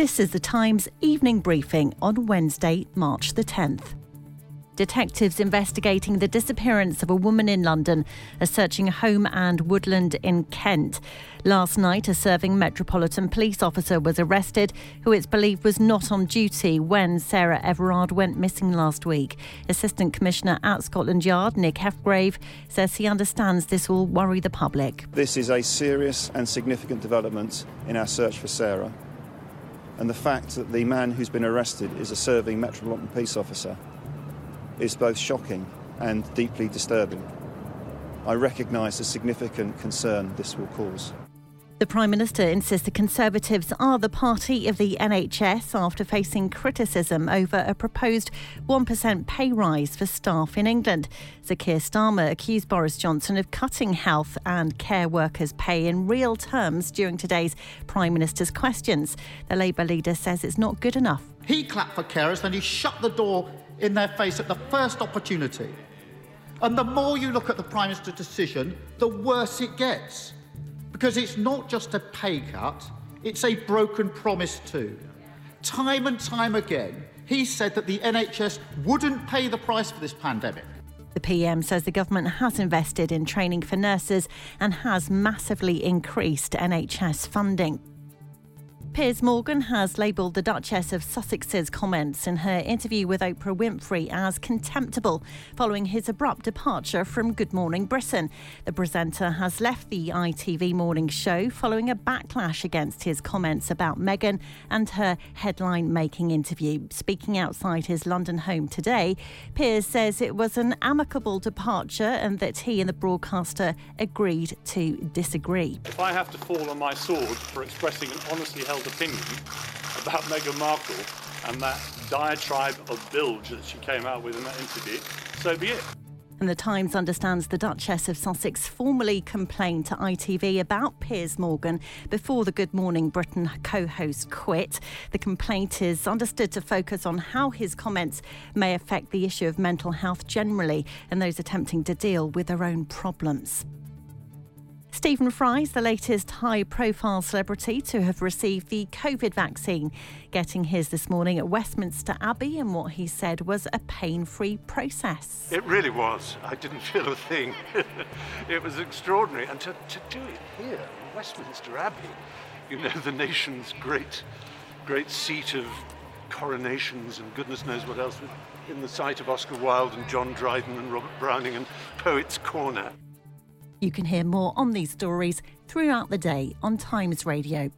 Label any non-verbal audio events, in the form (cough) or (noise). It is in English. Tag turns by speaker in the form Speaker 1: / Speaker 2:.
Speaker 1: This is the Times evening briefing on Wednesday, March the 10th. Detectives investigating the disappearance of a woman in London are searching a home and woodland in Kent. Last night, a serving Metropolitan Police officer was arrested, who it's believed was not on duty when Sarah Everard went missing last week. Assistant Commissioner at Scotland Yard, Nick Ephgrave, says he understands this will worry the public.
Speaker 2: This is a serious and significant development in our search for Sarah. And the fact that the man who's been arrested is a serving Metropolitan Police officer is both shocking and deeply disturbing. I recognise the significant concern this will cause.
Speaker 1: The Prime Minister insists the Conservatives are the party of the NHS after facing criticism over a proposed 1% pay rise for staff in England. Sir Keir Starmer accused Boris Johnson of cutting health and care workers' pay in real terms during today's Prime Minister's questions. The Labour leader says it's not good enough.
Speaker 3: He clapped for carers, then he shut the door in their face at the first opportunity. And the more you look at the Prime Minister's decision, the worse it gets. Because it's not just a pay cut, it's a broken promise too. Time and time again, he said that the NHS wouldn't pay the price for this pandemic.
Speaker 1: The PM says the government has invested in training for nurses and has massively increased NHS funding. Piers Morgan has labelled the Duchess of Sussex's comments in her interview with Oprah Winfrey as contemptible following his abrupt departure from Good Morning Britain. The presenter has left the ITV morning show following a backlash against his comments about Meghan and her headline making interview. Speaking outside his London home today, Piers says it was an amicable departure and that he and the broadcaster agreed to disagree.
Speaker 4: If I have to fall on my sword for expressing an honestly held opinion about Meghan Markle and that diatribe of bilge that she came out with in that interview, so be it.
Speaker 1: And the Times understands the Duchess of Sussex formally complained to ITV about Piers Morgan before the Good Morning Britain co host quit. The complaint is understood to focus on how his comments may affect the issue of mental health generally and those attempting to deal with their own problems. Stephen Fry is the latest high profile celebrity to have received the COVID vaccine, getting his this morning at Westminster Abbey and what he said was a pain free process.
Speaker 5: It really was. I didn't (laughs) feel a thing. (laughs) it was extraordinary. And to, to do it here, Westminster Abbey, you know, the nation's great, great seat of coronations and goodness knows what else, in the sight of Oscar Wilde and John Dryden and Robert Browning and Poets' Corner.
Speaker 1: You can hear more on these stories throughout the day on Times Radio.